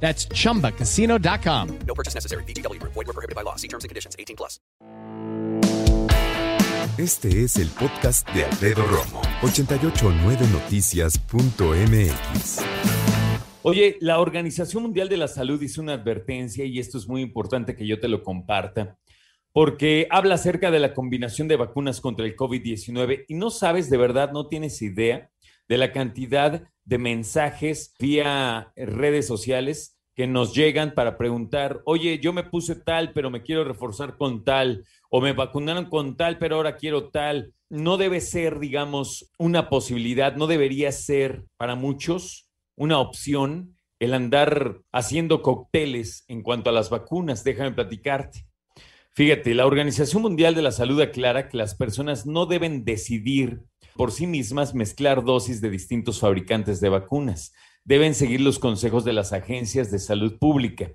That's chumbacasino.com. No purchase necessary. BGW. Void were prohibited by law. See terms and conditions. 18 plus. Este es el podcast de Alfredo Romo. 889noticias.mx. Oye, la Organización Mundial de la Salud hizo una advertencia y esto es muy importante que yo te lo comparta, porque habla acerca de la combinación de vacunas contra el COVID-19 y no sabes de verdad, no tienes idea de la cantidad de mensajes vía redes sociales que nos llegan para preguntar, oye, yo me puse tal, pero me quiero reforzar con tal, o me vacunaron con tal, pero ahora quiero tal. No debe ser, digamos, una posibilidad, no debería ser para muchos una opción el andar haciendo cócteles en cuanto a las vacunas. Déjame platicarte. Fíjate, la Organización Mundial de la Salud aclara que las personas no deben decidir por sí mismas mezclar dosis de distintos fabricantes de vacunas. Deben seguir los consejos de las agencias de salud pública.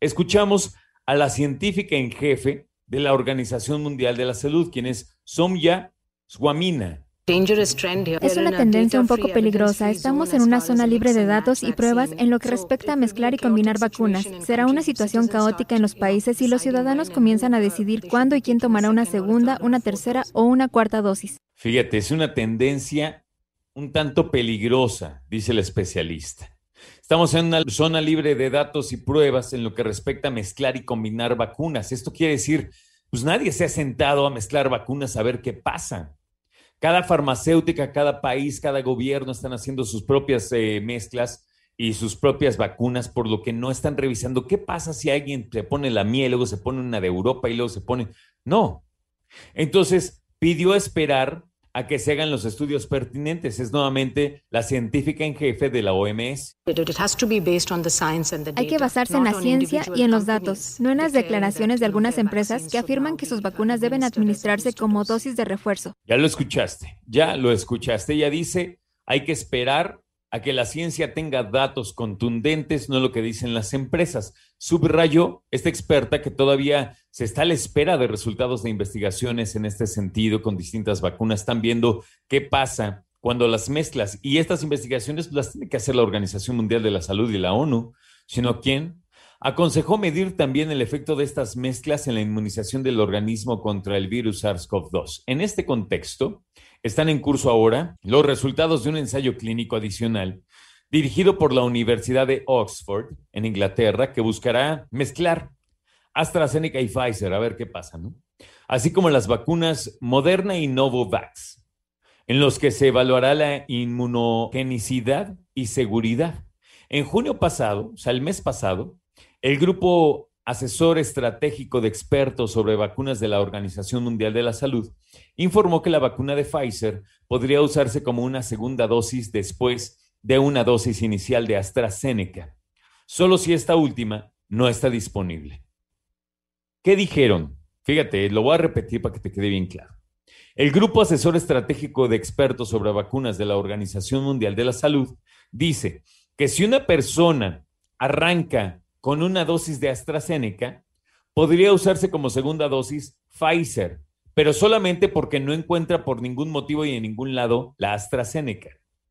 Escuchamos a la científica en jefe de la Organización Mundial de la Salud, quien es Somya Swamina. Es una tendencia un poco peligrosa. Estamos en una zona libre de datos y pruebas en lo que respecta a mezclar y combinar vacunas. Será una situación caótica en los países y los ciudadanos comienzan a decidir cuándo y quién tomará una segunda, una tercera o una cuarta dosis. Fíjate, es una tendencia un tanto peligrosa, dice el especialista. Estamos en una zona libre de datos y pruebas en lo que respecta a mezclar y combinar vacunas. Esto quiere decir, pues nadie se ha sentado a mezclar vacunas a ver qué pasa. Cada farmacéutica, cada país, cada gobierno están haciendo sus propias eh, mezclas y sus propias vacunas, por lo que no están revisando qué pasa si alguien se pone la mía y luego se pone una de Europa y luego se pone. No. Entonces, pidió esperar a que se hagan los estudios pertinentes. Es nuevamente la científica en jefe de la OMS. Hay que basarse en la ciencia y en los datos, no en las declaraciones de algunas empresas que afirman que sus vacunas deben administrarse como dosis de refuerzo. Ya lo escuchaste, ya lo escuchaste. Ella dice, hay que esperar a que la ciencia tenga datos contundentes, no lo que dicen las empresas. Subrayó esta experta que todavía se está a la espera de resultados de investigaciones en este sentido con distintas vacunas. Están viendo qué pasa cuando las mezclas. Y estas investigaciones las tiene que hacer la Organización Mundial de la Salud y la ONU, sino quién. Aconsejó medir también el efecto de estas mezclas en la inmunización del organismo contra el virus SARS-CoV-2. En este contexto, están en curso ahora los resultados de un ensayo clínico adicional dirigido por la Universidad de Oxford en Inglaterra que buscará mezclar AstraZeneca y Pfizer, a ver qué pasa, ¿no? Así como las vacunas Moderna y Novavax, en los que se evaluará la inmunogenicidad y seguridad. En junio pasado, o sea, el mes pasado, el grupo asesor estratégico de expertos sobre vacunas de la Organización Mundial de la Salud, informó que la vacuna de Pfizer podría usarse como una segunda dosis después de una dosis inicial de AstraZeneca, solo si esta última no está disponible. ¿Qué dijeron? Fíjate, lo voy a repetir para que te quede bien claro. El Grupo Asesor Estratégico de Expertos sobre Vacunas de la Organización Mundial de la Salud dice que si una persona arranca con una dosis de AstraZeneca, podría usarse como segunda dosis Pfizer, pero solamente porque no encuentra por ningún motivo y en ningún lado la AstraZeneca.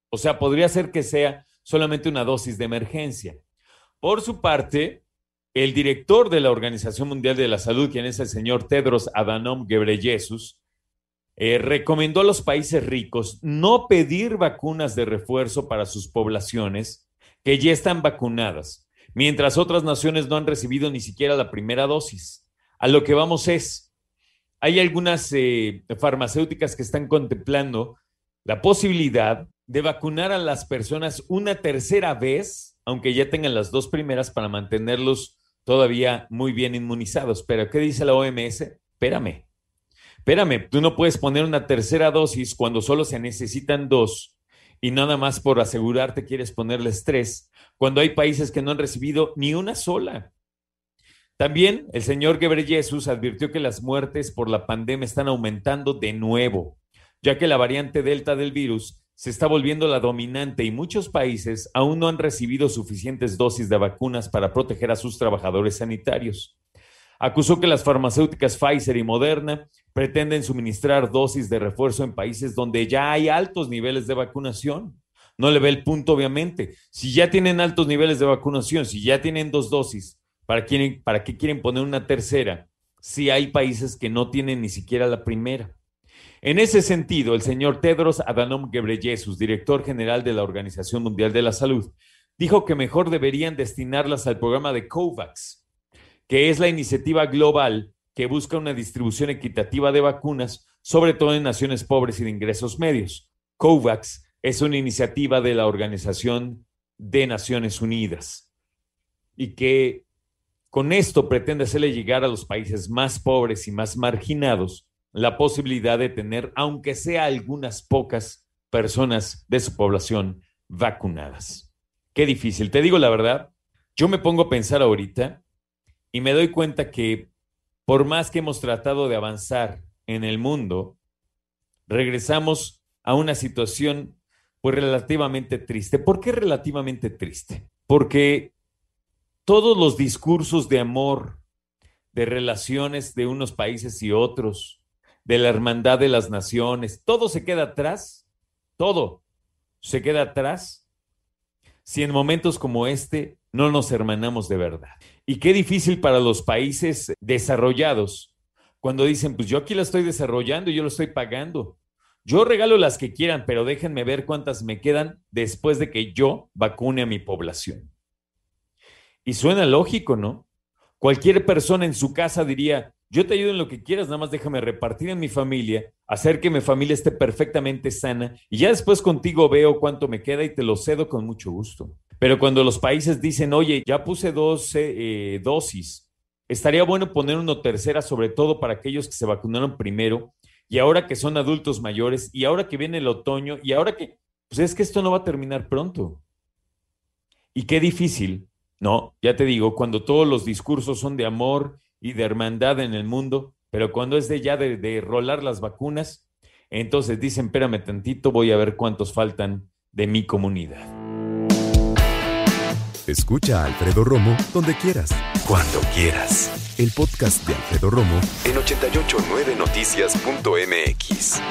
O sea, podría ser que sea solamente una dosis de emergencia. Por su parte, el director de la Organización Mundial de la Salud, quien es el señor Tedros Adhanom Ghebreyesus, eh, recomendó a los países ricos no pedir vacunas de refuerzo para sus poblaciones que ya están vacunadas, mientras otras naciones no han recibido ni siquiera la primera dosis. A lo que vamos es, hay algunas eh, farmacéuticas que están contemplando la posibilidad de vacunar a las personas una tercera vez, aunque ya tengan las dos primeras, para mantenerlos todavía muy bien inmunizados. Pero, ¿qué dice la OMS? Espérame, espérame, tú no puedes poner una tercera dosis cuando solo se necesitan dos y nada más por asegurarte quieres ponerles tres, cuando hay países que no han recibido ni una sola. También el señor Jesús advirtió que las muertes por la pandemia están aumentando de nuevo, ya que la variante Delta del virus se está volviendo la dominante y muchos países aún no han recibido suficientes dosis de vacunas para proteger a sus trabajadores sanitarios. Acusó que las farmacéuticas Pfizer y Moderna pretenden suministrar dosis de refuerzo en países donde ya hay altos niveles de vacunación. No le ve el punto, obviamente. Si ya tienen altos niveles de vacunación, si ya tienen dos dosis, ¿Para, ¿Para qué quieren poner una tercera si hay países que no tienen ni siquiera la primera? En ese sentido, el señor Tedros Adhanom Ghebreyesus, director general de la Organización Mundial de la Salud, dijo que mejor deberían destinarlas al programa de COVAX, que es la iniciativa global que busca una distribución equitativa de vacunas, sobre todo en naciones pobres y de ingresos medios. COVAX es una iniciativa de la Organización de Naciones Unidas y que con esto pretende hacerle llegar a los países más pobres y más marginados la posibilidad de tener, aunque sea algunas pocas personas de su población vacunadas. Qué difícil. Te digo la verdad, yo me pongo a pensar ahorita y me doy cuenta que por más que hemos tratado de avanzar en el mundo, regresamos a una situación pues relativamente triste. ¿Por qué relativamente triste? Porque todos los discursos de amor, de relaciones de unos países y otros, de la hermandad de las naciones, todo se queda atrás, todo se queda atrás si en momentos como este no nos hermanamos de verdad. Y qué difícil para los países desarrollados cuando dicen, pues yo aquí la estoy desarrollando yo lo estoy pagando. Yo regalo las que quieran, pero déjenme ver cuántas me quedan después de que yo vacune a mi población. Y suena lógico, ¿no? Cualquier persona en su casa diría, yo te ayudo en lo que quieras, nada más déjame repartir en mi familia, hacer que mi familia esté perfectamente sana y ya después contigo veo cuánto me queda y te lo cedo con mucho gusto. Pero cuando los países dicen, oye, ya puse dos eh, dosis, estaría bueno poner una tercera, sobre todo para aquellos que se vacunaron primero y ahora que son adultos mayores y ahora que viene el otoño y ahora que, pues es que esto no va a terminar pronto. Y qué difícil no, ya te digo, cuando todos los discursos son de amor y de hermandad en el mundo, pero cuando es de ya de, rolar las vacunas, entonces dicen, espérame tantito, voy a ver cuántos faltan de mi comunidad. Escucha a Alfredo Romo donde quieras, cuando quieras. El podcast de Alfredo Romo en 889noticias.mx.